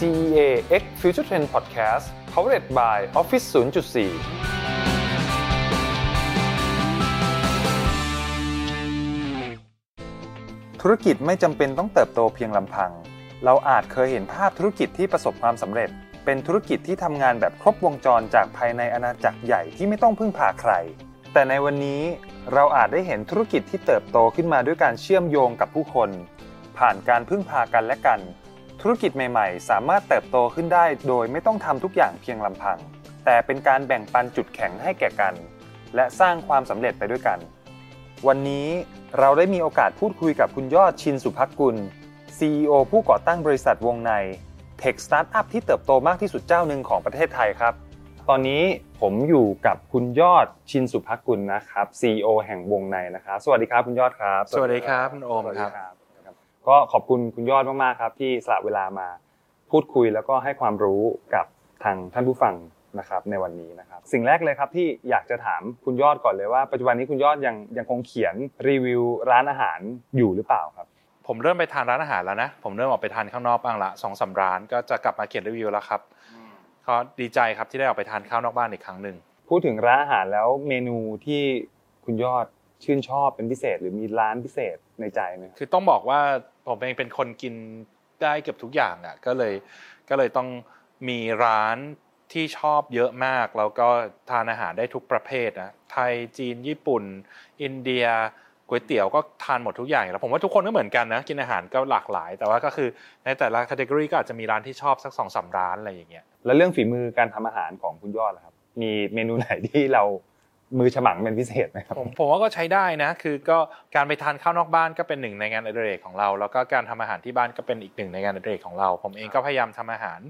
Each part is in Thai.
CEA X Future Trend Podcast Powered by Office 0.4ธุรกิจไม่จำเป็นต้องเติบโตเพียงลำพัง เราอาจเคยเห็นภาพธุรกิจที่ประสบความสำเร็จ เป็นธุรกิจที่ทำงานแบบครบวงจรจากภายในอาณาจักรใหญ่ที่ไม่ต้องพึ่งพาใคร แต่ในวันนี้เราอาจได้เห็นธุรกิจที่เติบโตขึ้นมาด้วยการเชื่อมโยงกับผู้คน ผ่านการพึ่งพากันและกัน ธุรกิจใหม่ๆ สามารถเติบโตขึ้นได้โดยไม่ต้องทำทุกอย่างเพียงลำพัง แต่เป็นการแบ่งปันจุดแข็งให้แก่กัน และสร้างความสำเร็จไปด้วยกัน วันนี้เราได้มีโอกาสพูดคุยกับคุณยอดชินสุภักกุล CEO ผู้ก่อตั้งบริษัทวงในเทคสตาร์ทอัพที่เติบโตมากที่สุดเจ้าหนึ่งของประเทศไทยครับ ตอนนี้ผมอยู่กับคุณยอดชินสุภักกุลนะครับ CEO แห่งวงในนะครับ สวัสดีครับคุณยอดครับ สวัสดีครับคุณโอมครับ ก็ขอบคุณคุณยอดมากๆครับ ที่สละเวลามาพูดคุยแล้วก็ให้ความรู้กับทางท่านผู้ฟังนะครับในวันนี้นะครับ สิ่งแรกเลยครับที่อยากจะถามคุณยอดก่อนเลยว่า ปัจจุบันนี้คุณยอดยังยังคงเขียนรีวิวร้านอาหารอยู่หรือเปล่าครับ ผมเริ่มไปทานร้านอาหารแล้วนะผมเริ่มออกไปทานข้างนอกบ้างละสองสามร้านก็จะกลับมาเขียนรีวิวแล้วครับก็ดีใจครับที่ได้ออกไปทานข้าวนอกบ้านอีกครั้งหนึ่งพูดถึงร้านอาหารแล้วเมนูที่คุณยอดชื่นชอบเป็นพิเศษ หรือมีร้านพิเศษในใจไหมครับคือต้องบอกว่า ผมเองเป็นคนกินได้เกือบทุกอย่างอะก็เลยก็เลยต้องมีร้านที่ชอบเยอะมาก แล้วก็ทานอาหารได้ทุกประเภทนะไทยจีนญี่ปุ่น อินเดียก๋วยเตี๋ยวก็ทานหมดทุกอย่างแล้วผมว่าทุกคนก็เหมือนกันนะกินอาหารก็หลากหลาย แต่ว่าก็คือในแต่ละ category ก็อาจจะมีร้านที่ชอบสักสองสามร้านอะไรอย่างเงี้ยแล้วเรื่องฝีมือการทำอาหารของคุณยอดล่ะครับ มีเมนูไหนที่เรา มือฉมังเป็นพิเศษไหมครับผมผมว่าก็ใช้ได้นะ คือก็การไปทานข้าวนอกบ้านก็เป็นหนึ่งในงานอดิเรกของเรา แล้วก็การทำอาหารที่บ้านก็เป็นอีกหนึ่งในงานอดิเรกของเรา ผมเองก็พยายามทำอาหาร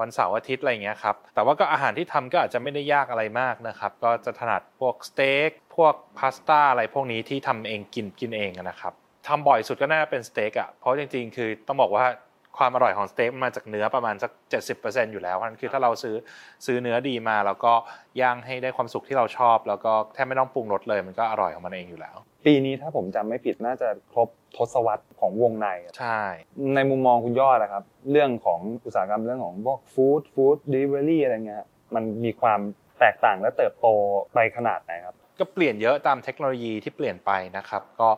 วันเสาร์อาทิตย์อะไรอย่างเงี้ยครับ แต่ว่าก็อาหารที่ทำก็อาจจะไม่ได้ยากอะไรมากนะครับ ก็จะถนัดพวกสเต็กพวกพาสต้าอะไรพวกนี้ที่ทำเองกินกินเองนะครับทำบ่อยสุดก็น่าจะเป็นสเต็กอะเพราะจริงๆ คือต้องบอกว่า ความอร่อยของสเต็กมันมาจากเนื้อประมาณสัก 70%อยู่แล้วเพราะฉะนั้นคือถ้าเราซื้อซื้อเนื้อดีมา แล้วก็ย่างให้ได้ความสุขที่เราชอบ แล้วก็แทบไม่ต้องปรุงรสเลยมันก็อร่อยของมันเองอยู่แล้ว ปีนี้ถ้าผมจำไม่ผิดน่าจะครบทศวรรษของวงในอะใช่ ในมุมมองคุณยอดนะครับเรื่องของอุตสาหกรรมเรื่องของพวกฟู้ดฟู้ดเดลิเวอรี่อะไรเงี้ยมันมีความแตกต่างและเติบโตไปขนาดไหนครับก็เปลี่ยนเยอะตามเทคโนโลยีที่เปลี่ยนไปนะครับ ก็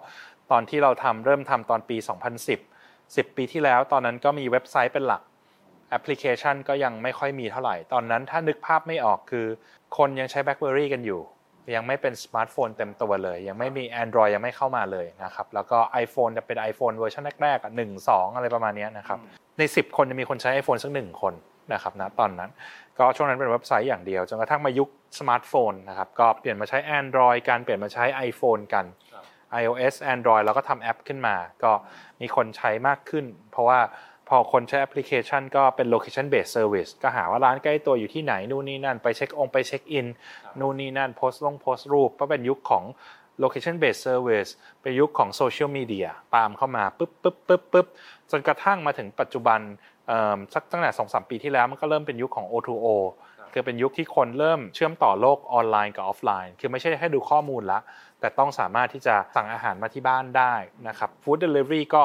ตอนที่เราทำเริ่มทำตอนปี 2010 10 ปีที่แล้ว ตอนนั้นก็มีเว็บไซต์เป็นหลักแอปพลิเคชันก็ยังไม่ค่อยมีเท่าไหร่ ตอนนั้นถ้านึกภาพไม่ออกคือ คนยังใช้ BlackBerry กันอยู่ ยังไม่เป็นสมาร์ทโฟนเต็มตัวเลย ยังไม่มี Android ยังไม่เข้ามาเลยนะครับ แล้วก็ iPhone จะเป็น iPhone เวอร์ชันแรกๆอะหนึ่งสองอะไรประมาณเนี้ยนะครับ ใน 10 คนจะมีคนใช้ iPhone สักหนึ่งคนนะครับนะตอนนั้น ก็ช่วงนั้นเป็นเว็บไซต์อย่างเดียว จนกระทั่งมายุคสมาร์ทโฟนนะครับ ก็เปลี่ยนมาใช้ Android การเปลี่ยนมาใช้ iPhone กัน iOS Android แล้วก็ทำแอปขึ้นมา ก็ มีคนใช้มากขึ้น เพราะว่าพอคนใช้แอปพลิเคชันก็เป็น location based service ก็หาว่าร้านใกล้ตัวอยู่ที่ไหน นู่นนี่นั่น ไปเช็คองค์ไปเช็คอิน นู่นนี่นั่น โพสต์ลงโพสต์รูป ก็เป็นยุคของ location based service เป็นยุคของ social media ตามเข้ามาปุ๊บปุ๊บปุ๊บปุ๊บจนกระทั่งมาถึงปัจจุบันเอิ่มสักตั้งแต่สองสามปีที่แล้วมันก็เริ่มเป็นยุคของ O2O คือเป็นยุคที่คนเริ่มเชื่อมต่อโลกออนไลน์กับออฟไลน์ คือไม่ใช่แค่ดูข้อมูลละ แต่ต้องสามารถที่จะสั่งอาหารมาที่บ้านได้นะครับฟู้ดเดลิเวอรี่ก็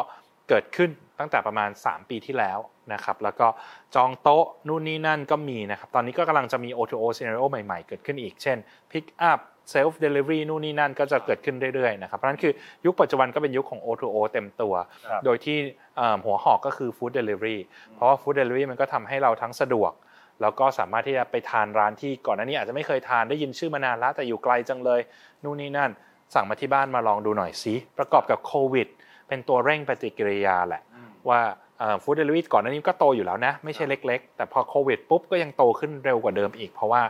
เกิดขึ้นตั้งแต่ประมาณ 3 ปีที่แล้วนะครับแล้วก็จองโต๊ะนู่นนี่นั่นก็มีนะครับตอนนี้ก็กำลังจะมี O2O scenario ใหม่ๆ เกิดขึ้นอีก เช่น Pick up self delivery นู่นนี่นั่นก็จะเกิดขึ้นเรื่อยๆนะครับเพราะฉะนั้นคือยุคปัจจุบันก็เป็นยุคของ O2O เต็มตัวครับโดยที่เอิ่มหัวหอกก็คือ food delivery เพราะว่า food delivery มันก็ทำให้เราทั้งสะดวก แล้วก็สามารถที่จะไปทานร้านที่ก่อนหน้านี้อาจจะไม่เคยทานได้ยินชื่อมานานแล้วแต่อยู่ไกลจังเลยนู่นนี่นั่น สั่งมาที่บ้านมาลองดูหน่อยสิประกอบกับโควิด เป็นตัวเร่งปฏิกิริยาแหละ ว่า food delivery ก่อนหน้านี้ก็โตอยู่แล้วนะ ไม่ใช่เล็ก ๆ แต่พอโควิดปุ๊บก็ยังโตขึ้นเร็วกว่าเดิมอีก เพราะว่า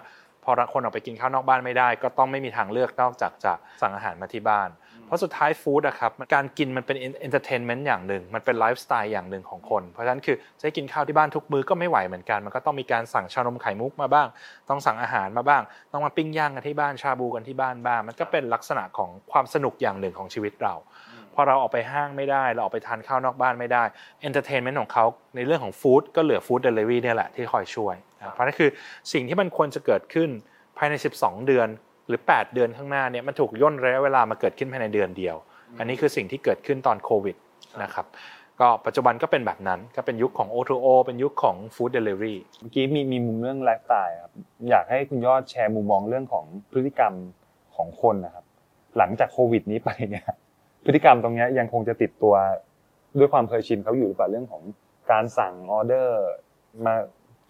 พอคนออกไปกินข้าวนอกบ้านไม่ได้ ก็ต้องไม่มีทางเลือกนอกจากจะสั่งอาหารมาที่บ้าน เพราะสุดท้าย food อะครับการกินมันเป็น entertainment อย่างหนึ่ง มันเป็นไลฟ์สไตล์อย่างหนึ่งของคน เพราะฉะนั้นคือจะให้กินข้าวที่บ้านทุกมื้อก็ไม่ไหวเหมือนกัน มันก็ต้องมีการสั่งชานมไข่มุกมาบ้าง ต้องสั่งอาหารมาบ้าง ต้องมาปิ้งย่างกันที่บ้านชาบูกันที่บ้านบ้างมันก็เป็นลักษณะของความสนุกอย่างหนึ่งของชีวิตเราพอเราออกไปห้างไม่ได้ เราออกไปทานข้าวนอกบ้านไม่ได้ entertainment ของเขาในเรื่องของ food ก็เหลือ food delivery เนี่ยแหละที่คอยช่วย เพราะนั่นคือสิ่งที่มันควรจะเกิดขึ้นภายใน 12 เดือน หรือ 8 เดือนข้างหน้าเนี่ยมันถูกย่นระยะเวลามาเกิดขึ้นภายในเดือนเดียว อันนี้คือสิ่งที่เกิดขึ้นตอนโควิดนะครับก็ปัจจุบันก็เป็นแบบนั้นก็เป็นยุคของ O2O เป็นยุคของ Food Delivery เมื่อกี้มีมีมุมเรื่องไลฟ์สไตล์ครับอยากให้คุณยอดแชร์มุมมองเรื่องของพฤติกรรมของคนนะครับ หลังจากโควิด นี้ไปเนี่ยพฤติกรรมตรงนี้ยังคงจะติดตัวด้วยความเคยชินเขาอยู่หรือเปล่าเรื่องของการสั่งออเดอร์มา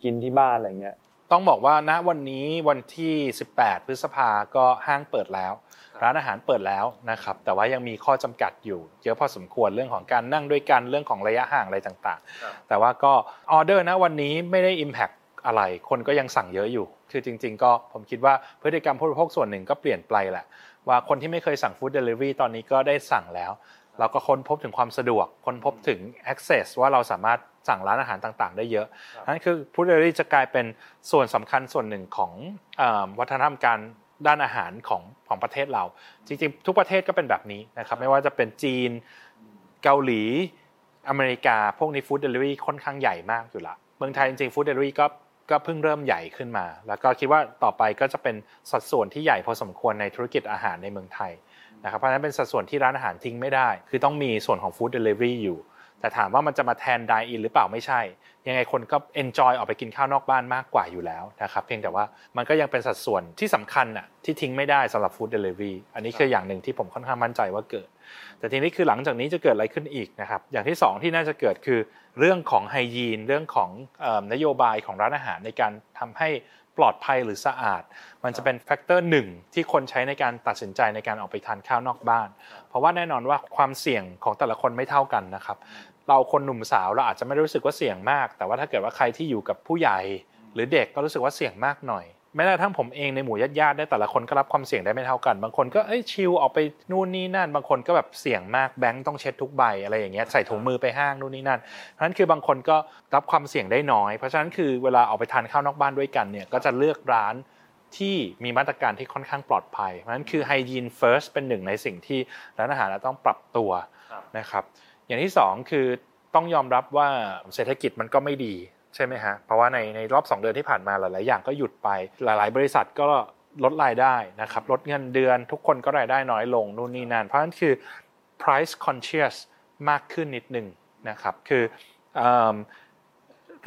กินที่บ้านอะไรเงี้ย ต้องบอกว่าณวันนี้วันที่ 18 พฤษภาก็ห้างเปิดแล้ว ร้านอาหารเปิดแล้วนะครับ แต่ว่ายังมีข้อจำกัดอยู่เยอะพอสมควรเรื่องของการนั่งด้วยกันเรื่องของระยะห่างอะไรต่างๆ แต่ว่าก็ออเดอร์นะวันนี้ไม่ได้ Impact อะไร คนก็ยังสั่งเยอะอยู่ คือจริง ๆ ก็ผมคิดว่าพฤติกรรมผู้บริโภคส่วนหนึ่งก็เปลี่ยนไปแหละ ว่าคนที่ไม่เคยสั่ง food delivery ตอนนี้ก็ได้สั่งแล้วเราก็ค้นพบถึงความสะดวก ค้นพบถึง access ว่าเราสามารถ สั่งร้านอาหารต่างๆ ได้เยอะนั่นคือ food delivery จะกลายเป็นส่วนสำคัญส่วนหนึ่งของวัฒนธรรมการด้านอาหารของของประเทศเรา จริงๆ ทุกประเทศก็เป็นแบบนี้นะครับไม่ว่าจะเป็นจีนเกาหลี อเมริกาพวกนี้ food delivery ค่อนข้างใหญ่มากอยู่ละเมืองไทยจริงๆ food delivery ก็ก็เพิ่งเริ่มใหญ่ขึ้นมา แล้วก็คิดว่าต่อไปก็จะเป็นสัดส่วนที่ใหญ่พอสมควรในธุรกิจอาหารในเมืองไทยนะครับเพราะฉะนั้นเป็นสัดส่วนที่ร้านอาหารทิ้งไม่ได้ คือต้องมีส่วนของ food delivery อยู่ แต่ถามว่ามันจะมาแทน dine-in หรือเปล่าไม่ใช่ ยังไงคนก็ enjoy ออกไปกินข้าวนอกบ้านมากกว่าอยู่แล้วนะครับเพียงแต่ว่ามันก็ยังเป็นสัดส่วนที่สำคัญอะที่ทิ้งไม่ได้สำหรับ food delivery อันนี้คืออย่างหนึ่งที่ผมค่อนข้างมั่นใจว่าเกิด แต่ทีนี้คือหลังจากนี้จะเกิดอะไรขึ้นอีกนะครับอย่างที่ 2 ที่น่าจะเกิดคือเรื่องของ hygiene เรื่องของนโยบายของร้านอาหารในการทำให้ ปลอดภัยหรือสะอาด มันจะเป็น factor หนึ่งที่คนใช้ในการตัดสินใจในการออกไปทานข้าวนอกบ้าน เพราะว่าแน่นอนว่าความเสี่ยงของแต่ละคนไม่เท่ากันนะครับ เราคนหนุ่มสาวเราอาจจะไม่รู้สึกว่าเสี่ยงมาก แต่ว่าถ้าเกิดว่าใครที่อยู่กับผู้ใหญ่ หรือเด็กก็รู้สึกว่าเสี่ยงมากหน่อยแม้กระทั่งผมเองในหมู่ญาติญาติได้แต่ละคนก็รับความเสี่ยงได้ไม่เท่ากัน บางคนก็เอ้ย chill ออกไปนู่นนี่นั่น บางคนก็แบบเสี่ยงมากแบงค์ต้องเช็ดทุกใบอะไรอย่างเงี้ยใส่ถุงมือไปห้างนู่นนี่นั่นเพราะฉะนั้นคือบางคนก็รับความเสี่ยงได้น้อย เพราะฉะนั้นคือเวลาออกไปทานข้าวนอกบ้านด้วยกันเนี่ยก็จะเลือกร้านที่มีมาตรการที่ค่อนข้างปลอดภัย เพราะฉะนั้นคือไฮยีนเฟิร์สเป็นหนึ่งในสิ่งที่ร้านอาหารต้องปรับตัวนะครับ อย่างที่ 2 คือต้องยอมรับว่าเศรษฐกิจมันก็ไม่ดี ใช่ไหมฮะ เพราะว่าในในรอบ 2 เดือนที่ผ่านมาหลาย ๆ อย่างก็หยุดไปหลาย ๆ บริษัทก็ลดรายได้นะครับลดเงินเดือน ทุกคนก็รายได้น้อยลงนู่นนี่นั่นเพราะฉะนั้นคือ price conscious มากขึ้นนิดหนึ่งนะครับคือ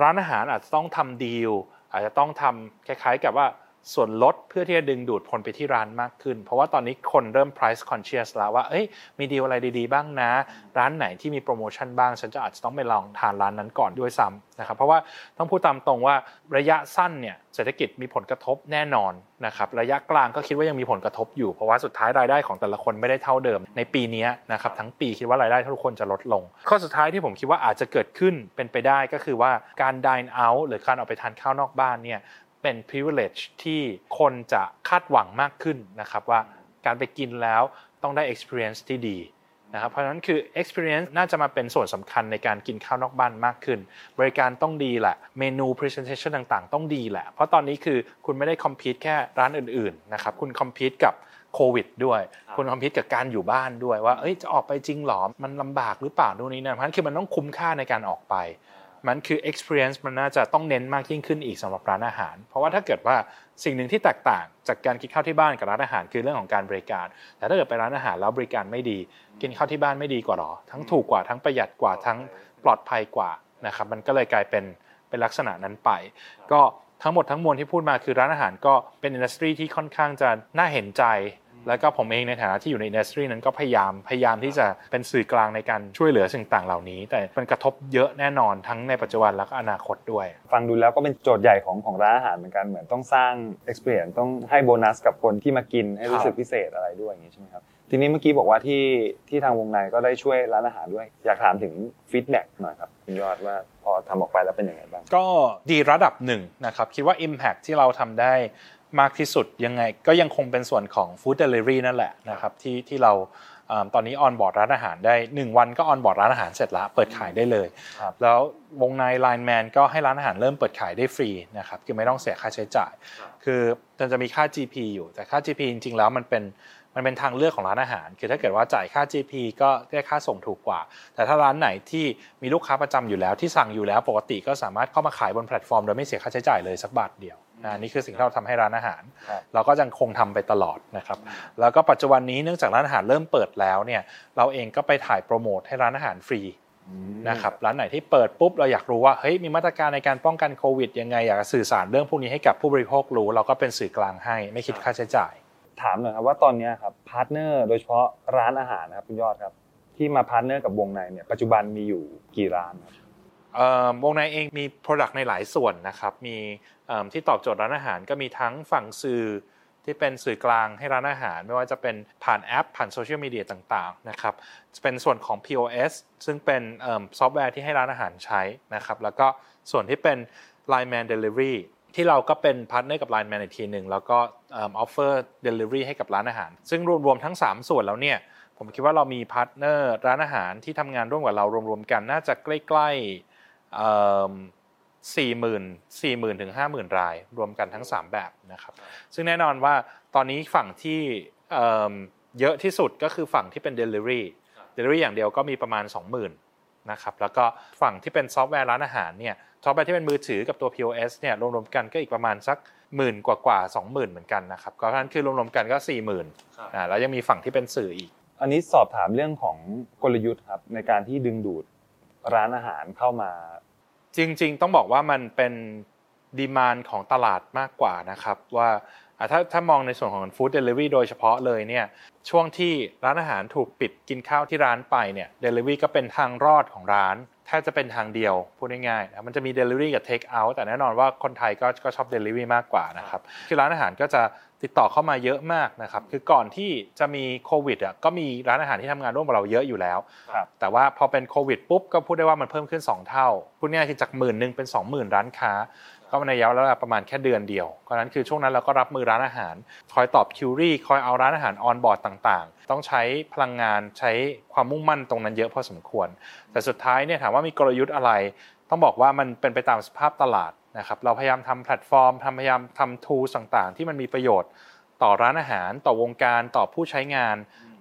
ร้านอาหารอาจจะต้องทำดีลอาจจะต้องทำคล้าย ๆ กับว่า ส่วนลดเพื่อที่จะดึงดูดคนไปที่ร้านมากขึ้น เพราะว่าตอนนี้คนเริ่ม price conscious แล้วว่า เอ้ย มีดีลอะไรดีๆ บ้างนะ ร้านไหนที่มีโปรโมชั่นบ้าง ฉันจะอาจจะต้องไปลองทานร้านนั้นก่อนด้วยซ้ำนะครับ เพราะว่าต้องพูดตามตรงว่าระยะสั้นเนี่ยเศรษฐกิจมีผลกระทบแน่นอนนะครับ ระยะกลางก็คิดว่ายังมีผลกระทบอยู่ เพราะว่าสุดท้ายรายได้ของแต่ละคนไม่ได้เท่าเดิม ในปีนี้นะครับทั้งปีคิดว่ารายได้ทุกคนจะลดลง ข้อสุดท้ายที่ผมคิดว่าอาจจะเกิดขึ้นเป็นไปได้ก็คือว่าการ dine out หรือการออกไปทานข้าวนอกบ้านเนี่ย เป็น privilege ที่คนจะคาดหวังมากขึ้นนะครับว่าการไปกินแล้วต้องได้ experience ที่ดีนะครับเพราะฉะนั้นคือ experience น่าจะมาเป็นส่วนสำคัญในการกินข้าวนอกบ้านมากขึ้น บริการต้องดีแหละ เมนู presentation ต่างๆ ต้องดีแหละ เพราะตอนนี้คือคุณไม่ได้ compete แค่ร้านอื่นๆนะครับคุณ compete กับโควิดด้วย คุณคอมพิวกับการอยู่บ้านด้วยว่าเอ้ยจะออกไปจริงหรอ มันลำบากหรือเปล่าดูนี้นะเพราะฉะนั้นคือมันต้องคุ้มค่าในการออกไป มันคือ experience มันน่าจะต้องเน้นมากยิ่งขึ้นอีกสำหรับร้านอาหาร เพราะว่าถ้าเกิดว่าสิ่งหนึ่งที่แตกต่างจากการกินข้าวที่บ้านกับร้านอาหารคือเรื่องของการบริการ แต่ถ้าเกิดไปร้านอาหารแล้วบริการไม่ดี กินข้าวที่บ้านไม่ดีกว่าหรอ ทั้งถูกกว่าทั้งประหยัดกว่าทั้งปลอดภัยกว่านะครับมันก็เลยกลายเป็นเป็นลักษณะนั้นไป ก็ทั้งหมดทั้งมวลที่พูดมาคือร้านอาหารก็เป็นอินดัสทรีที่ค่อนข้างจะน่าเห็นใจ แล้วก็ผมเองในฐานะที่อยู่ในอินดัสทรีนั้นก็พยายามพยายามที่จะเป็นสื่อกลางในการช่วยเหลือสิ่งต่างเหล่านี้ แต่มันกระทบเยอะแน่นอนทั้งในปัจจุบันแล้วก็อนาคตด้วย ฟังดูแล้วก็เป็นโจทย์ใหญ่ของของร้านอาหารเหมือนกันเหมือนต้องสร้าง experience ต้องให้โบนัสกับคนที่มากินให้รู้สึกพิเศษอะไรด้วยอย่างนี้ใช่ไหมครับทีนี้เมื่อกี้บอกว่าที่ที่ทางวงในก็ได้ช่วยร้านอาหารด้วย อยากถามถึง feedback หน่อยครับคุณยอดว่าพอทำออกไปแล้วเป็นยังไงบ้างก็ดีระดับหนึ่งนะครับคิดว่า Impact ที่เราทำได้ มากที่สุดยังไงก็ยังคงเป็นส่วนของ Food Delivery นั่นแหละนะครับที่ที่เราตอนนี้ onboard ร้านอาหารได้ 1 วันก็ onboard ร้านอาหารเสร็จแล้วเปิดขายได้เลย แล้ววงใน Line Man ก็ให้ร้านอาหารเริ่มเปิดขายได้ฟรีนะครับคือไม่ต้องเสียค่าใช้จ่าย คือมันจะมีค่า GP อยู่แต่ค่า GP จริงๆแล้วมันเป็นมันเป็นทางเลือกของร้านอาหาร คือถ้าเกิดว่าจ่ายค่า GP ก็ได้ค่าส่งถูกกว่า แต่ถ้าร้านไหนที่มีลูกค้าประจำอยู่แล้วที่สั่งอยู่แล้วปกติก็สามารถเข้ามาขายบนแพลตฟอร์มโดยไม่เสียค่าใช้จ่ายเลยสักบาทเดียว นะนี่คือสิ่งที่เราทำให้ร้านอาหาร เราก็ยังคงทำไปตลอดนะครับ แล้วก็ปัจจุบันนี้เนื่องจากร้านอาหารเริ่มเปิดแล้วเนี่ยเราเองก็ไปถ่ายโปรโมทให้ร้านอาหารฟรีนะครับร้านไหนที่เปิดปุ๊บเราอยากรู้ว่าเฮ้ยมีมาตรการในการป้องกันโควิดยังไงอยากสื่อสารเรื่องพวกนี้ให้กับผู้บริโภครู้ เราก็เป็นสื่อกลางให้ไม่คิดค่าใช้จ่าย ถามหน่อยครับว่าตอนนี้ครับ partner โดยเฉพาะร้านอาหารนะครับคุณยอดครับ ที่มา partner กับวงในเนี่ยปัจจุบันมีอยู่กี่ร้านครับ วงในเองมี Product ในหลายส่วนนะครับ มีที่ตอบโจทย์ร้านอาหารก็มีทั้งฝั่งสื่อที่เป็นสื่อกลางให้ร้านอาหาร ไม่ว่าจะเป็นผ่านแอป ผ่านโซเชียลมีเดียต่างๆนะครับจะเป็นส่วนของ POS ซึ่งเป็นซอฟต์แวร์ที่ให้ร้านอาหารใช้นะครับ แล้วก็ส่วนที่เป็น Line Man Delivery ที่เราก็เป็นพาร์ทเนอร์กับ Line Man อีกทีหนึ่งแล้วก็ offer delivery ให้กับร้านอาหาร ซึ่งรวมๆทั้ง 3 ส่วนแล้วเนี่ย ผมคิดว่าเรามีพาร์ทเนอร์ร้านอาหารที่ทำงานร่วมกับเรารวมๆกันน่าจะใกล้ๆ สี่หมื่นสี่หมื่นถึงห้าหมื่นราย รวมกันทั้ง 3 แบบนะครับซึ่งแน่นอนว่าตอนนี้ฝั่งที่เยอะที่สุดก็คือฝั่งที่เป็น Delivery Delivery อย่างเดียวก็มีประมาณ 20,000นะครับแล้วก็ฝั่งที่เป็นซอฟต์แวร์ร้านอาหารเนี่ยซอฟต์แวร์ที่เป็นมือถือกับตัว POS เนี่ยรวมๆกันก็อีกประมาณสักหมื่นกว่ากว่าสองหมื่นเหมือนกันนะครับก็นั่นคือรวมๆกันก็40,000 อ่าแล้วยังมีฝั่งที่เป็นสื่ออีก อันนี้สอบถามเรื่องของกลยุทธ์ครับในการที่ดึงดูดร้านอาหารเข้ามา จริง ๆ ต้องบอกว่ามันเป็น demand ของตลาดมากกว่านะครับ ว่าถ้าถ้ามองในส่วนของฟู้ดเดลิเวอรี่โดยเฉพาะเลยเนี่ยช่วงที่ร้านอาหารถูกปิดกินข้าวที่ร้านไปเนี่ยเดลิเวอรี่ก็เป็นทางรอดของร้านแทบจะเป็นทางเดียวพูดง่ายๆมันจะมี Delivery กับ Take Out แต่แน่นอนว่าคนไทยก็ก็ชอบ Delivery มากกว่านะครับคือร้านอาหารก็จะ ติดต่อเข้ามาเยอะมากนะครับ คือก่อนที่จะมีโควิดอะก็มีร้านอาหารที่ทำงานร่วมกับเราเยอะอยู่แล้ว แต่ว่าพอเป็นโควิดปุ๊บก็พูดได้ว่ามันเพิ่มขึ้น 2 เท่าพูดง่ายคือจากหมื่นหนึ่งเป็น 20,000 ร้านค้า ก็ในระยะเวลาประมาณแค่เดือนเดียวเพราะนั้นคือช่วงนั้นเราก็รับมือร้านอาหาร คอยตอบ query คอยเอาร้านอาหาร onboard ต่างๆ ต้องใช้พลังงานใช้ความมุ่งมั่นตรงนั้นเยอะพอสมควร แต่สุดท้ายเนี่ยถามว่ามีกลยุทธ์อะไร ต้องบอกว่ามันเป็นไปตามสภาพตลาด นะครับเราพยายามทำแพลตฟอร์มทำพยายามทำ tool ต่างๆ ที่มันมีประโยชน์ต่อร้านอาหาร ต่อวงการต่อผู้ใช้งาน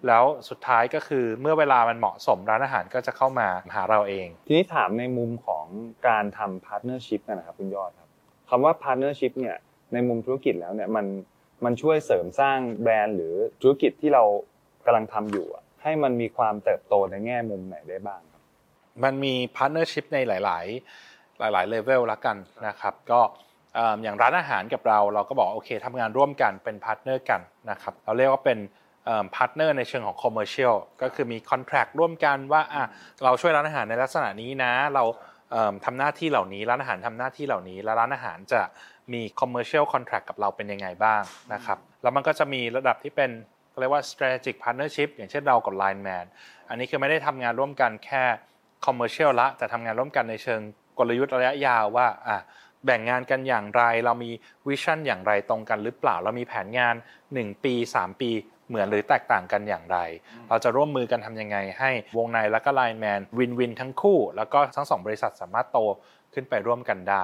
แล้วสุดท้ายก็คือเมื่อเวลามันเหมาะสมร้านอาหารก็จะเข้ามาหาเราเอง ทีนี้ถามในมุมของการทำ partnership นะครับคุณยอดครับคำว่า partnership เนี่ยในมุมธุรกิจแล้วเนี่ยมันมันช่วยเสริมสร้างแบรนด์หรือธุรกิจที่เรากำลังทำอยู่ให้มันมีความเติบโตในแง่มุมไหนได้บ้างครับ มันมี partnershipิพในหลาย ๆ หลายๆเลเวลละกันนะครับก็อย่างร้านอาหารกับเราเราก็บอกโอเคทำงานร่วมกันเป็นพาร์ทเนอร์กันนะครับเราเรียกว่าเป็นพาร์ทเนอร์ในเชิงของ commercial ก็คือมี contract ร่วมกันว่าอะเราช่วยร้านอาหารในลักษณะนี้นะ เราทำหน้าที่เหล่านี้ร้านอาหารทำหน้าที่เหล่านี้ แล้วร้านอาหารจะมี commercial contract กับเราเป็นยังไงบ้างนะครับแล้วมันก็จะมีระดับที่เป็นเรียกว่า strategic partnership อย่างเช่นเรากับ Line Man อันนี้คือไม่ได้ทำงานร่วมกันแค่ commercial ละแต่ทำงานร่วมกันในเชิง กลยุทธ์ระยะยาวว่าอะแบ่งงานกันอย่างไร เรามี vision อย่างไรตรงกันหรือเปล่า เรามีแผนงาน 1 ปี 3 ปี เหมือนหรือแตกต่างกันอย่างไร เราจะร่วมมือกันทำยังไง ให้วงในและก็ Line Man win-win ทั้งคู่ แล้วก็ทั้งสองบริษัทสามารถโตขึ้นไปร่วมกันได้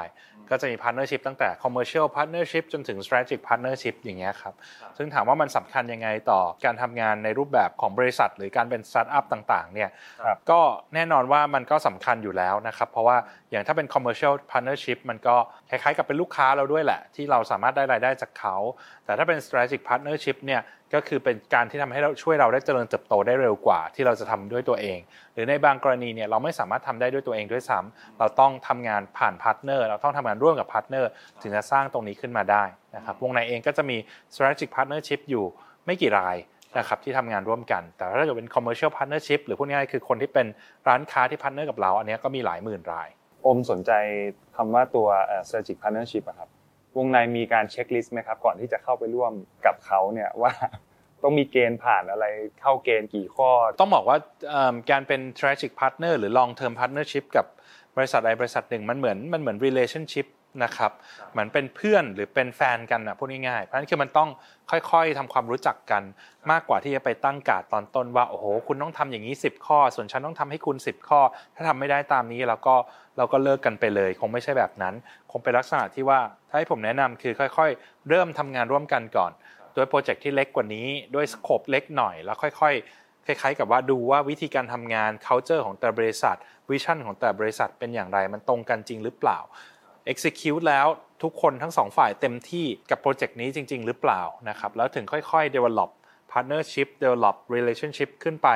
ก็จะมี partnership ตั้งแต่ commercial partnership จนถึง strategic partnership อย่างเงี้ยครับ ซึ่งถามว่ามันสำคัญยังไงต่อการทำงานในรูปแบบของบริษัท หรือการเป็นสตาร์ทอัพต่างๆเนี่ยก็แน่นอนว่ามันก็สำคัญอยู่แล้วนะครับเพราะว่าอย่างถ้าเป็น commercial partnership มันก็คล้ายๆกับเป็นลูกค้าเราด้วยแหละ ที่เราสามารถได้รายได้จากเขา แต่ถ้าเป็น strategic partnership เนี่ย ก็คือเป็นการที่ทำให้เราช่วยเราได้เจริญเติบโตได้เร็วกว่า ที่เราจะทำด้วยตัวเอง หรือในบางกรณีเนี่ยเราไม่สามารถทำได้ด้วยตัวเองด้วยซ้ำเราต้องทำงานผ่านพาร์ทเนอร์เราต้องทำงานร่วมกับพาร์ทเนอร์ถึงจะสร้างตรงนี้ขึ้นมาได้นะครับวงในเองก็จะมี strategic partnership อยู่ไม่กี่รายนะครับที่ทำงานร่วมกัน แต่ถ้าเกิดเป็น commercial partnership หรือพูดง่ายๆคือคนที่เป็นร้านค้าที่พาร์ทเนอร์กับเรา อันนี้ก็มีหลายหมื่นราย ผมสนใจคำว่าตัว strategic partnership ครับ วงในมีการเช็คลิสต์ไหมครับ ก่อนที่จะเข้าไปร่วมกับเขาเนี่ยว่าต้องมีเกณฑ์ผ่านอะไรเข้าเกณฑ์กี่ข้อ ต้องบอกว่าการเป็น strategic partner หรือ long term partnership กับบริษัทใดบริษัทหนึ่งมันเหมือนมันเหมือน relationship นะครับเหมือนเป็นเพื่อนหรือเป็นแฟนกันนะพูดง่ายๆเพราะฉะนั้นคือมันต้องค่อยๆทำความรู้จักกันมากกว่าที่จะไปตั้งกาดตอนต้นว่าโอ้โหคุณต้องทำอย่างนี้ 10 ข้อ ส่วนฉันต้องทำให้คุณ 10 ข้อ ถ้าทำไม่ได้ตามนี้เราก็เราก็เลิกกันไปเลย คงไม่ใช่แบบนั้น คงเป็นลักษณะที่ว่าถ้าให้ผมแนะนำคือค่อย ๆ เริ่มทำงานร่วมกันก่อนด้วยโปรเจกต์ที่เล็กกว่านี้ด้วย scope เล็กหน่อยแล้วค่อย ๆคล้ายๆกับว่าดูว่าวิธีการทำงาน culture ของแต่บริษัท vision ของแต่บริษัทเป็นอย่างไร มันตรงกันจริงหรือเปล่า execute แล้วทุกคนทั้งสองฝ่ายเต็มที่กับโปรเจกต์นี้จริง ๆ หรือเปล่านะครับแล้วถึงค่อยๆ develop partnership develop relationship ขึ้นไป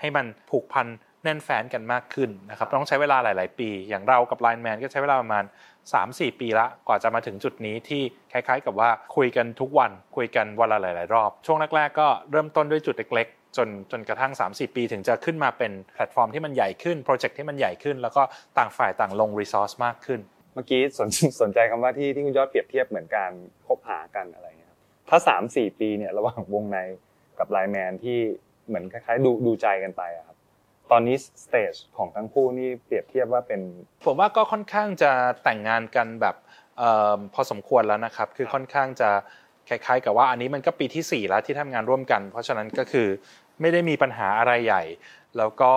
ให้มันผูกพันแน่นแฟ้นกันมากขึ้นนะครับต้องใช้เวลาหลาย ๆ ปี อย่างเรากับ Line Man ก็ใช้เวลาประมาณ 3-4 ปีละกว่าจะมาถึงจุดนี้ที่คล้ายๆ กับว่าคุยกันทุกวัน คุยกันวันละหลาย ๆ รอบ ช่วงแรก ๆ ก็เริ่มต้นด้วยจุดเล็กๆจนจนกระทั่ง 3-4 ปีถึงจะขึ้นมาเป็นแพลตฟอร์มที่มันใหญ่ขึ้น โปรเจกต์ที่มันใหญ่ขึ้น แล้วก็ต่างฝ่ายต่างลง resource มากขึ้น เมื่อกี้สนสนใจคำว่าที่ที่คุณยอดเปรียบเทียบเหมือนการคบหากันอะไรเงี้ยครับถ้าสามสี่ปีเนี่ยระหว่างวงในกับ Line Man ที่เหมือนคล้ายๆดูดูใจกันไปอะครับตอนนี้ stage ของทั้งคู่นี่เปรียบเทียบว่าเป็น ผมว่าก็ค่อนข้างจะแต่งงานกันแบบเออพอสมควรแล้วนะครับ คือค่อนข้างจะคล้ายๆ กับว่าอันนี้มันก็ปีที่ 4 แล้วที่ทำงานร่วมกัน เพราะฉะนั้นก็คือไม่ได้มีปัญหาอะไรใหญ่ แล้วก็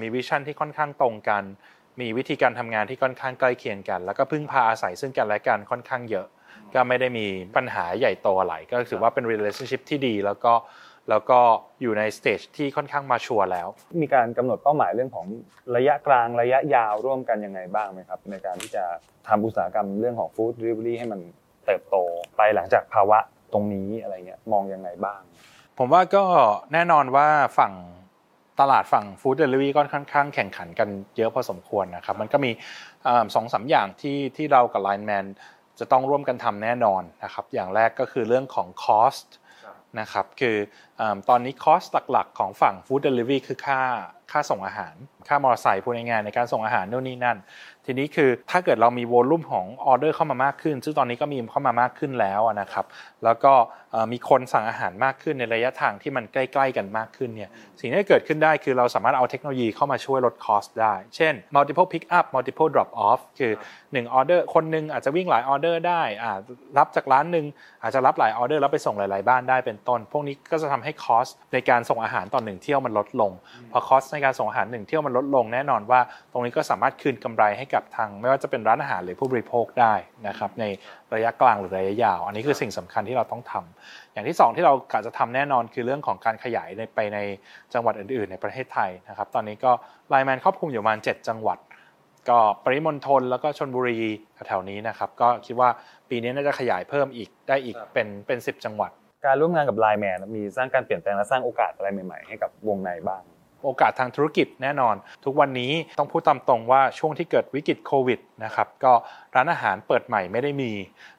มี vision ที่ค่อนข้างตรงกัน มีวิธีการทำงานที่ค่อนข้างใกล้เคียงกัน แล้วก็พึ่งพาอาศัยซึ่งกันและกันค่อนข้างเยอะ ก็ไม่ได้มีปัญหาใหญ่โตอะไรก็ถือว่าเป็น relationship ที่ดีแล้วก็แล้วก็อยู่ใน stageที่ค่อนข้าง mature แล้ว มีการกำหนดเป้าหมายเรื่องของระยะกลางระยะยาวร่วมกันยังไงบ้างไหมครับ ในการที่จะทำอุตสาหกรรมเรื่องของฟู้ดเดลิเวอรี่ให้มันเติบโตไปหลังจากภาวะตรงนี้อะไรเงี้ยมองยังไงบ้าง ผมว่าก็แน่นอนว่าฝั่ง ตลาดฝั่งฟู้ดเดลิเวอรี่ก็ค่อนข้างแข่งขันกันเยอะพอสมควรนะครับ มันก็มีสองสามอย่างที่ที่เรากับ Line Man จะต้องร่วมกันทำแน่นอนนะครับ อย่างแรกก็คือเรื่องของ cost นะครับ คือตอนนี้ cost หลักๆ ของฝั่งฟู้ดเดลิเวอรี่คือค่าค่าส่งอาหาร ค่ามอเตอร์ไซค์พูดง่ายๆในการส่งอาหารนู่นนี่นั่น ทีนี้คือถ้าเกิดเรามี volume ของออเดอร์เข้ามามากขึ้น ซึ่งตอนนี้ก็มีเข้ามามากขึ้นแล้วนะครับ แล้วก็มีคนสั่งอาหารมากขึ้นในระยะทางที่มันใกล้ ๆ กันมากขึ้นเนี่ยสิ่งที่เกิดขึ้นได้คือเราสามารถเอาเทคโนโลยีเข้ามาช่วยลด cost ได้ เช่น multiple pick up multiple drop off คือ1ออเดอร์คนหนึ่งอาจจะวิ่งหลายออเดอร์ได้รับจากร้านหนึ่งอาจจะรับหลายออเดอร์แล้วไปส่งหลาย ๆ บ้านได้เป็นต้น พวกนี้ก็จะทำให้ cost ในการส่งอาหารต่อหนึ่งเที่ยวมันลดลงพอ cost ในการส่งอาหารหนึ่งเที่ยวมันลดลงแน่นอนว่า ตรงนี้ก็สามารถคืนกำไรให้กับทาง ไม่ว่าจะเป็นร้านอาหารหรือผู้บริโภคได้นะครับในระยะกลางหรือระยะยาว อันนี้คือสิ่งสำคัญที่เราต้องทำอย่างที่ 2 ที่เรากะจะทำแน่นอนคือเรื่องของการขยายในไปในจังหวัดอื่น ๆ ในประเทศไทยนะครับตอนนี้ก็ไลแมนครอบคลุมอยู่ประมาณ 7 จังหวัดก็ปริมณฑลแล้วก็ชนบุรีแถวๆนี้นะครับก็คิดว่าปีนี้น่าจะขยายเพิ่มอีกได้อีกเป็นเป็นสิจังหวัด การร่วมงานกับไลแมนมีสร้างการเปลี่ยนแปลงและสร้างโอกาสอะไรใหม่ ๆ ให้กับวงในบ้าง โอกาสทางธุรกิจแน่นอน ทุกวันนี้ต้องพูดตามตรงว่าช่วงที่เกิดวิกฤตโควิดนะครับก็ร้านอาหารเปิดใหม่ไม่ได้มี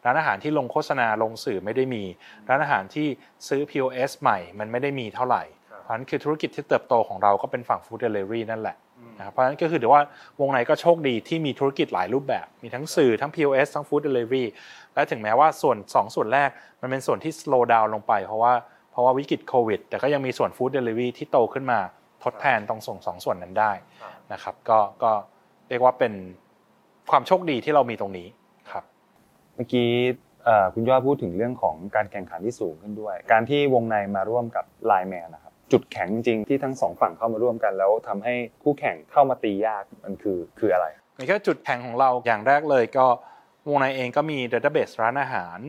ร้านอาหารที่ลงโฆษณาลงสื่อไม่ได้มี ร้านอาหารที่ซื้อ POS ใหม่มันไม่ได้มีเท่าไหร่เพราะนั้นคือธุรกิจที่เติบโตของเราก็เป็นฝั่งฟู้ดเดลิเวอรี่นั่นแหละนะเพราะฉะนั้นก็คือถือว่าวงในก็โชคดีที่มีธุรกิจหลายรูปแบบ มีทั้งสื่อทั้ง POS ทั้ง Food Delivery และถึงแม้ว่าส่วน 2 ส่วนแรกมันเป็นส่วนที่ slow down ลงไป เพราะว่าเพราะว่าวิกฤตโควิด แต่ก็ยังมีส่วน Food Delivery ที่โตขึ้นมา ทดแทนตรงส่งสองส่วนนั้นได้นะครับ ก็ก็เรียกว่าเป็นความโชคดีที่เรามีตรงนี้ครับ เมื่อกี้คุณยอดพูดถึงเรื่องของการแข่งขันที่สูงขึ้นด้วย การที่วงในมาร่วมกับไลแมนนะครับจุดแข็งจริงที่ทั้งสองฝั่งเข้ามาร่วมกัน แล้วทำให้คู่แข่งเข้ามาตียากมันคือคืออะไรมีแค่จุดแข็งของเราอย่างแรกเลยก็วงในเองก็มี database ร้านอาหาร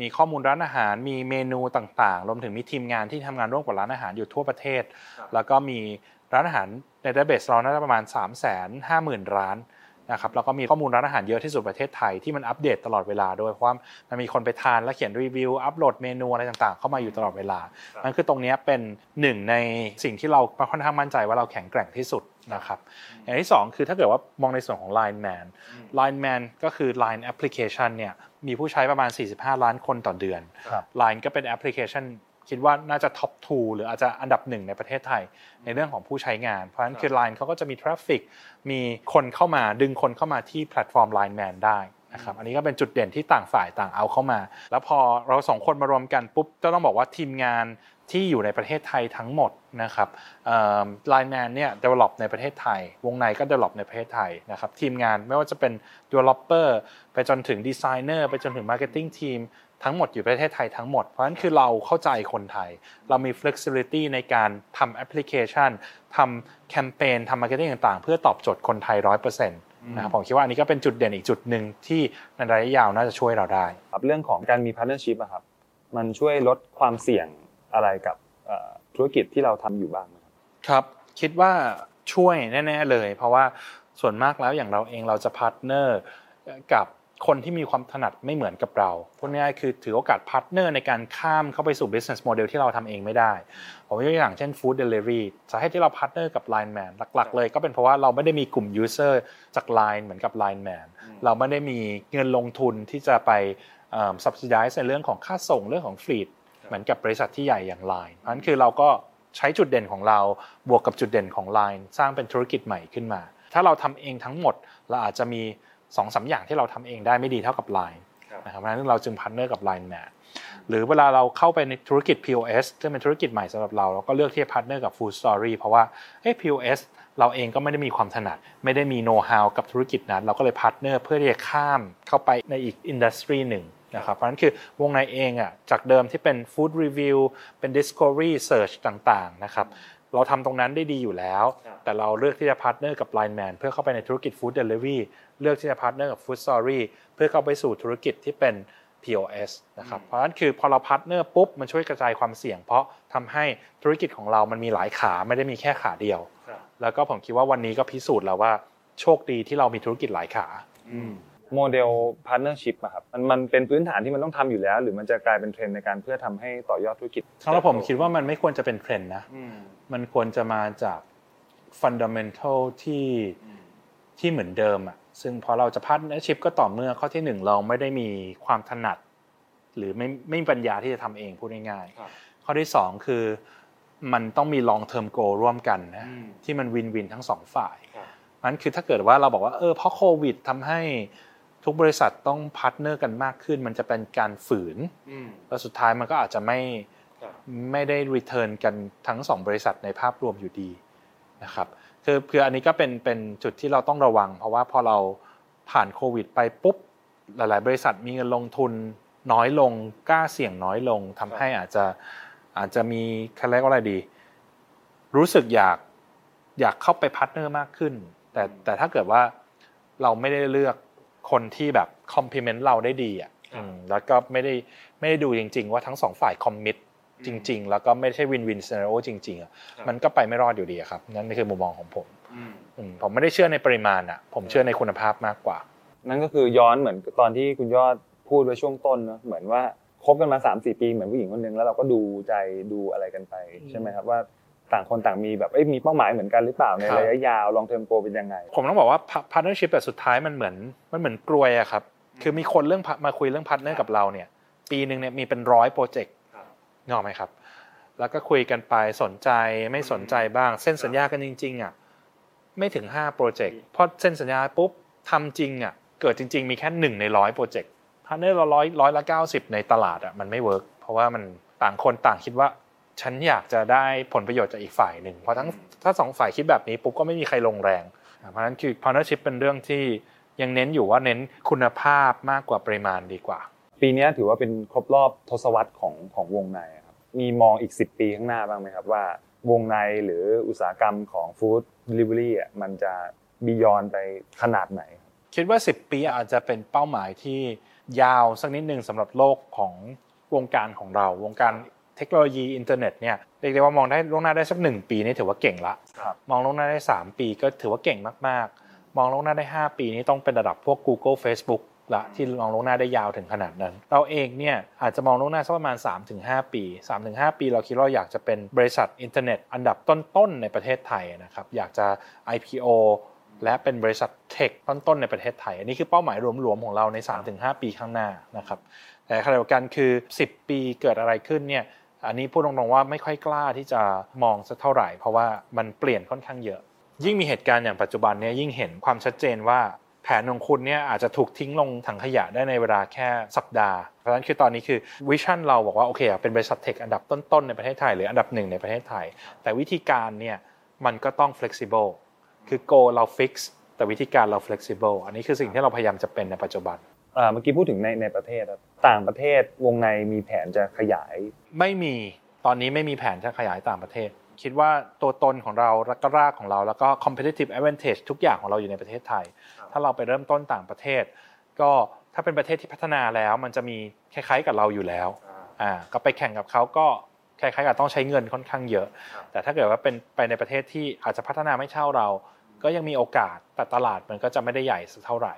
มีข้อมูลร้านอาหาร มีเมนูต่างๆ รวมถึงมีทีมงานที่ทำงานร่วมกับร้านอาหารอยู่ทั่วประเทศ แล้วก็มีร้านอาหารใน database เราน่าจะประมาณ 3 5 0 0 0 0 ร้านนะครับแล้วก็มีข้อมูลร้านอาหารเยอะที่สุดประเทศไทยที่มันอัปเดตตลอดเวลาด้วยเพราะว่ามันมีคนไปทานแล้วเขียนรีวิว อัปโหลดเมนูอะไรต่างๆ เข้ามาอยู่ตลอดเวลา นั่นคือตรงนี้เป็นหนึ่งในสิ่งที่เราค่อนข้างมั่นใจว่าเราแข็งแกร่งที่สุดนะครับอย่างที่ 2 คือถ้าเกิดว่ามองในส่วนของ Line Man Line Man ก็คือ Line Application เนี่ย มีผู้ใช้ประมาณ 45 ล้านคนต่อเดือน Line ก็เป็นแอปพลิเคชันคิดว่าน่าจะ top two หรืออาจจะอันดับหนึ่งในประเทศไทยในเรื่องของผู้ใช้งาน เพราะฉะนั้นคือ Line เขาก็จะมี traffic มีคนเข้ามาดึงคนเข้ามาที่แพลตฟอร์ม Line Man ได้นะครับอันนี้ก็เป็นจุดเด่นที่ต่างฝ่ายต่างเอาเข้ามา แล้วพอเราสองคนมารวมกันปุ๊บก็ต้องบอกว่าทีมงาน ที่อยู่ในประเทศไทยทั้งหมดนะครับไลน์แมนเนี่ย develop ในประเทศไทย วงในก็ develop ในประเทศไทยนะครับทีมงานไม่ว่าจะเป็น developer ไปจนถึง designer ไปจนถึง marketing team ทั้งหมดอยู่ประเทศไทยทั้งหมด เพราะฉะนั้นคือเราเข้าใจคนไทย เรามี flexibility ในการทำแอปพลิเคชันทำแคมเปญทำมาร์เก็ตติ้งต่างๆ เพื่อตอบโจทย์คนไทยร้อยเปอร์เซ็นต์นะครับผมคิดว่าอันนี้ก็เป็นจุดเด่นอีกจุดหนึ่งที่ในระยะยาวน่าจะช่วยเราได้ครับเรื่องของการมี partnership อะครับมันช่วยลดความเสี่ยง อะไรกับธุรกิจที่เราทำอยู่บ้างครับครับ คิดว่าช่วยแน่ ๆเลย เพราะว่าส่วนมากแล้วอย่างเราเองเราจะพาร์ทเนอร์กับคนที่มีความถนัดไม่เหมือนกับเราพูดง่ายๆคือถือโอกาสพาร์ทเนอร์ในการข้ามเข้าไปสู่ business model ที่เราทำเองไม่ได้ ผมยกตัวอย่างเช่น food delivery สาเหตุที่เราพาร์ทเนอร์กับ Line Man หลัก ๆ เลยก็เป็นเพราะว่าเราไม่ได้มีกลุ่ม user จาก Line เหมือนกับ Line Man เราไม่ได้มีเงินลงทุนที่จะไป subsidize ในเรื่องของค่าส่งเรื่องของ fleet เหมือนกับบริษัทที่ใหญ่อย่าง Line เพราะนั้นคือเราก็ใช้จุดเด่นของเราบวกกับจุดเด่นของ Line สร้างเป็นธุรกิจใหม่ขึ้นมา ถ้าเราทำเองทั้งหมดเราอาจจะมีสองสามอย่างที่เราทำเองได้ไม่ดีเท่ากับ Line นะครับเพราะฉะนั้นเราจึงพาร์ทเนอร์กับ Line Man หรือเวลาเราเข้าไปในธุรกิจ POS ซึ่งเป็นธุรกิจใหม่สำหรับเราเราก็เลือกที่จะพาร์ทเนอร์กับ Food Story เพราะว่าเอ้ POS เราเองก็ไม่ได้มีความถนัด ไม่ได้มีโน้ตฮาวกับธุรกิจนั้น เราก็เลยพาร์ทเนอร์เพื่อที่จะข้ามเข้าไปในอีก industry หนึ่ง นะครับเพราะฉะนั้นคือวงในเองอะจากเดิมที่เป็น Food Review เป็น Discovery Search ต่างๆนะครับเราทำตรงนั้นได้ดีอยู่แล้ว แต่เราเลือกที่จะพาร์ทเนอร์กับ Line Man เพื่อเข้าไปในธุรกิจ Food Delivery เลือกที่จะพาร์ทเนอร์กับ Food Story เพื่อเข้าไปสู่ธุรกิจที่เป็น POS นะครับเพราะฉะนั้นคือพอเราพาร์ทเนอร์ปุ๊บมันช่วยกระจายความเสี่ยง เพราะทำให้ธุรกิจของเรามันมีหลายขาไม่ได้มีแค่ขาเดียว แล้วก็ผมคิดว่าวันนี้ก็พิสูจน์แล้วว่าโชคดีที่เรามีธุรกิจหลายขา โมเดลพาร์ n เนอร์ชิพอะครับมันมันเป็นพื้นฐานที่มันต้องทำอยู่แล้ว หรือมันจะกลายเป็นเทรนด์ในการเพื่อทำให้ต่อยอดธุรกิจสำหรับผมคิดว่ามันไม่ควรจะเป็นเทรนด์นะมันควรจะมาจาก fundamental ที่ที่เหมือนเดิมอะซึ่งพอเราจะ partnership ก็ต่อเมื่อข้อที่หนึ่งเราไม่ได้มีความถนัด หรือไม่ไม่มีปัญญาที่จะทำเองพูดง่ายๆข้อที่สองคือมันต้องมี long term goal ร่วมกันนะที่มัน win-win ทั้งสองฝ่ายนั้นคือถ้าเกิดว่าเราบอกว่าเออเพราะโควิดทำให้ ทุกบริษัทต้องพาร์ทเนอร์กันมากขึ้น มันจะเป็นการฝืนแล้วสุดท้ายมันก็อาจจะไม่ไม่ได้ return กันทั้งสองบริษัทในภาพรวมอยู่ดีนะครับคือคืออันนี้ก็เป็นเป็นจุดที่เราต้องระวัง เพราะว่าพอเราผ่านโควิด ไปปุ๊บหลาย ๆ บริษัทมีเงินลงทุนน้อยลงกล้าเสี่ยงน้อยลงทำให้อาจจะอาจจะมีคเรียกว่าอะไรดี รู้สึกอยากอยากเข้าไปพาร์ทเนอร์มากขึ้น แต่แต่ถ้าเกิดว่าเราไม่ได้เลือก คนที่แบบ complement เราได้ดีอะแล้วก็ไม่ได้ไม่ได้ดูจริง ๆ ว่าทั้งสองฝ่าย commitจริง ๆ แล้วก็ไม่ใช่ win-win scenario จริงๆอะมันก็ไปไม่รอดอยู่ดีครับนั่นคือมุมมองของผมผมไม่ได้เชื่อในปริมาณอะ ผมเชื่อในคุณภาพมากกว่า นั่นก็คือย้อนเหมือนตอนที่คุณยอดพูดไว้ช่วงต้นเนาะเหมือนว่าคบกันมา3 4ปีเหมือนผู้หญิงคนนึงแล้วเราก็ดูใจดูอะไรกันไปใช่ไหมครับว่า ต่างคนต่างมีแบบมีเป้าหมายเหมือนกันหรือเปล่าในระยะยาว long term goal เป็นยังไง ผมต้องบอกว่า partnership แต่สุดท้ายมันเหมือนมันเหมือนกรวยอะครับคือมีคนเรื่องมาคุยเรื่องพาร์ทเนอร์กับเราเนี่ย ปีหนึ่งเนี่ยมีเป็นร้อยโปรเจกต์งอไหมครับ แล้วก็คุยกันไปสนใจไม่สนใจบ้าง เซ็นสัญญากันจริงๆอะไม่ถึง5โปรเจกต์พอเซ็นสัญญาปุ๊บทำจริงอะเกิดจริง ๆ มีแค่หนึ่งในร้อยโปรเจกต์พาร์ทเนอร์เราร้อยร้อยละเก้าสิบในตลาดอะมันไม่เวิร์กเพราะว่ามันต่างคนต่างคิดว่า ฉันอยากจะได้ผลประโยชน์จากอีกฝ่ายหนึ่งเพราะทั้งถ้าสองฝ่ายคิดแบบนี้ปุ๊บก็ไม่มีใครลงแรง เพราะฉะนั้นคือ partnership เป็นเรื่องที่ยังเน้นอยู่ว่าเน้นคุณภาพมากกว่าปริมาณดีกว่า ปีนี้ถือว่าเป็นครบรอบทศวรรษของของวงในครับมีมองอีก 10 ปีข้างหน้าบ้างไหมครับว่าวงในหรืออุตสาหกรรมของ food delivery อะมันจะ beyond ไปขนาดไหน คิดว่า 10 ปีอาจจะเป็นเป้าหมายที่ยาวสักนิดหนึ่งสำหรับโลกของวงการของเราวงการ เทคโนโลยีอินเทอร์เน็ตเนี่ยเรียกได้ว่ามองได้ล่วงหน้าได้สักหนึ่งปีนี่ถือว่าเก่งละมองล่วงหน้าได้ 3 ปีก็ถือว่าเก่งมากๆ มองล่วงหน้าได้ 5 ปีนี่ต้องเป็นระดับพวก Google Facebook ละที่มองล่วงหน้าได้ยาวถึงขนาดนั้น เราเองเนี่ยอาจจะมองล่วงหน้าสักประมาณ 3-5 ปี 3-5 ปี เราคิดว่าอยากจะเป็นบริษัทอินเทอร์เน็ต อันดับต้นๆในประเทศไทยนะครับอยากจะ IPO และเป็นบริษัทเทคต้นๆในประเทศไทย อันนี้คือเป้าหมายรวมๆของเราใน 3-5 ปีข้างหน้านะครับแต่ขณะเดียวกันคือ 10 ปีเกิดอะไรขึ้นเนี่ย อันนี้พูดตรงๆว่าไม่ค่อยกล้าที่จะมองสักเท่าไหร่ เพราะว่ามันเปลี่ยนค่อนข้างเยอะ ยิ่งมีเหตุการณ์อย่างปัจจุบันเนี่ยยิ่งเห็นความชัดเจนว่าแผนของคุณเนี่ยอาจจะถูกทิ้งลงถังขยะได้ในเวลาแค่สัปดาห์ เพราะฉะนั้นคือตอนนี้คือวิชั่นเราบอกว่าโอเคเป็นบริษัทเทคอันดับต้นๆในประเทศไทยหรืออันดับหนึ่งในประเทศไทย แต่วิธีการเนี่ยมันก็ต้อง flexible คือ go เรา fix แต่วิธีการเรา flexible อันนี้คือสิ่งที่เราพยายามจะเป็นในปัจจุบัน เมื่อกี้พูดถึงในในประเทศต่างประเทศวงในมีแผนจะขยาย ไม่มีตอนนี้ไม่มีแผนจะขยายต่างประเทศ คิดว่าตัวตนของเราและก็รากของเราแล้วก็ competitive advantage ทุกอย่างของเราอยู่ในประเทศไทย ถ้าเราไปเริ่มต้นต่างประเทศ ก็ถ้าเป็นประเทศที่พัฒนาแล้ว มันจะมีคล้ายๆกับเราอยู่แล้วอ่าก็ไปแข่งกับเขาก็คล้ายๆกับต้องใช้เงินค่อนข้างเยอะ แต่ถ้าเกิดว่าเป็นไปในประเทศที่อาจจะพัฒนาไม่เท่าเรา ก็ยังมีโอกาสแต่ตลาดมันก็จะไม่ได้ใหญ่สักเท่าไหร่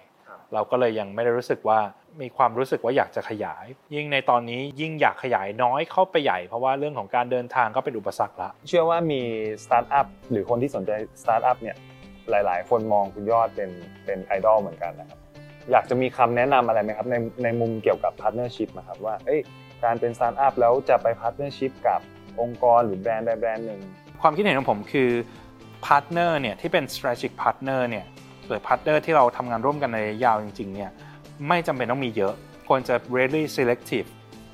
เราก็เลยยังไม่ได้รู้สึกว่ามีความรู้สึกว่าอยากจะขยาย ยิ่งในตอนนี้ยิ่งอยากขยายน้อยเข้าไปใหญ่ เพราะว่าเรื่องของการเดินทางก็เป็นอุปสรรคละเชื่อว่ามีสตาร์ทอัพหรือคนที่สนใจสตาร์ทอัพเนี่ยหลาย ๆ คนมองคุณยอดเป็นเป็นไอดอลเหมือนกันนะครับอยากจะมีคำแนะนำอะไรไหมครับในในมุมเกี่ยวกับ partnership นะครับว่าเอ้ยการเป็นสตาร์ทอัพแล้วจะไป partnership กับองค์กรหรือแบรนด์ใดแบรนด์หนึ่งความคิดเห็นของผมคือ partner เนี่ยที่เป็น strategic partner เนี่ยห รือ partner ที่เราทำงานร่วมกันในระยะยาวจริงๆเนี่ยไม่จำเป็นต้องมีเยอะ ควรจะ really selective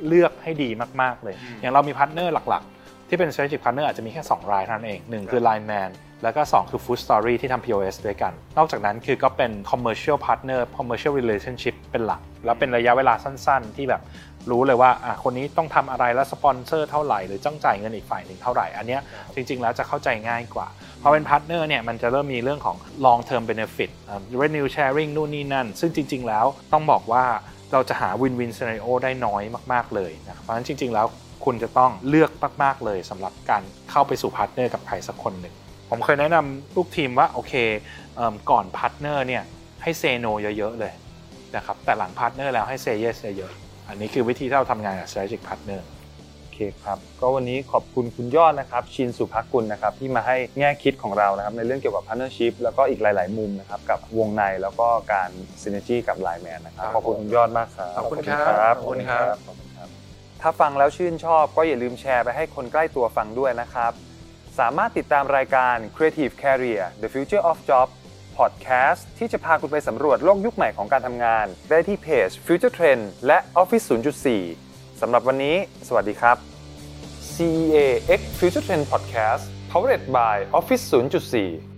เลือกให้ดีมากๆเลย อย่างเรามี partner หลักๆ ที่เป็น strategic partner อาจจะมีแค่ 2 รายเท่านั้นเองหนึ่งคือ Line Man แล้วก็ 2 คือ Food Story ที่ทำ POS ด้วยกัน นอกจากนั้นคือก็เป็น commercial partner commercial relationship เป็นหลัก แล้วเป็นระยะเวลาสั้นๆ ที่แบบรู้เลยว่าอะคนนี้ต้องทำอะไรแล้วสปอนเซอร์เท่าไหร่ หรือต้องจ่ายเงินอีกฝ่ายหนึ่งเท่าไหร่ อันเนี้ยจริงๆแล้วจะเข้าใจง่ายกว่า พอเป็น partner เนี่ยมันจะเริ่มมีเรื่องของ long term benefit revenue sharing นู่นนี่นั่น ซึ่งจริง ๆ แล้วต้องบอกว่าเราจะหา win win scenario ได้น้อยมาก ๆ เลยนะครับเพราะฉะนั้นจริง ๆ แล้วคุณจะต้องเลือกมาก ๆ เลยสำหรับการเข้าไปสู่ partner กับใครสักคนหนึ่งผมเคยแนะนำลูกทีมว่า โอเคเอก่อน partner เนี่ยให้ say no เยอะ ๆ เลยนะครับแต่หลัง partner แล้วให้ say yes เยอะๆอันนี้คือวิธีที่เราทำงานกับ strategic partner เคครับ ก็วันนี้ขอบคุณคุณยอดนะครับ ชินสุภักกุลนะครับที่มาให้แง่คิดของเรานะครับในเรื่องเกี่ยวกับ partnership แล้วก็อีกหลาย ๆ มุมนะครับกับวงในแล้วก็การ synergy กับ Line Man นะครับครับขอบคุณคุณยอดมากครับขอบคุณครับขอบคุณครับขอบคุณครับ ถ้าฟังแล้วชื่นชอบก็อย่าลืมแชร์ไปให้คนใกล้ตัวฟังด้วยนะครับ สามารถติดตามรายการ Creative Career The Future of Job Podcast ที่จะพาคุณไปสำรวจโลกยุคใหม่ของการทำงาน ได้ที่เพจ Future Trend และ Office 0.4 สำหรับวันนี้ สวัสดีครับ CEA X Future Trend Podcast powered by Office 0.4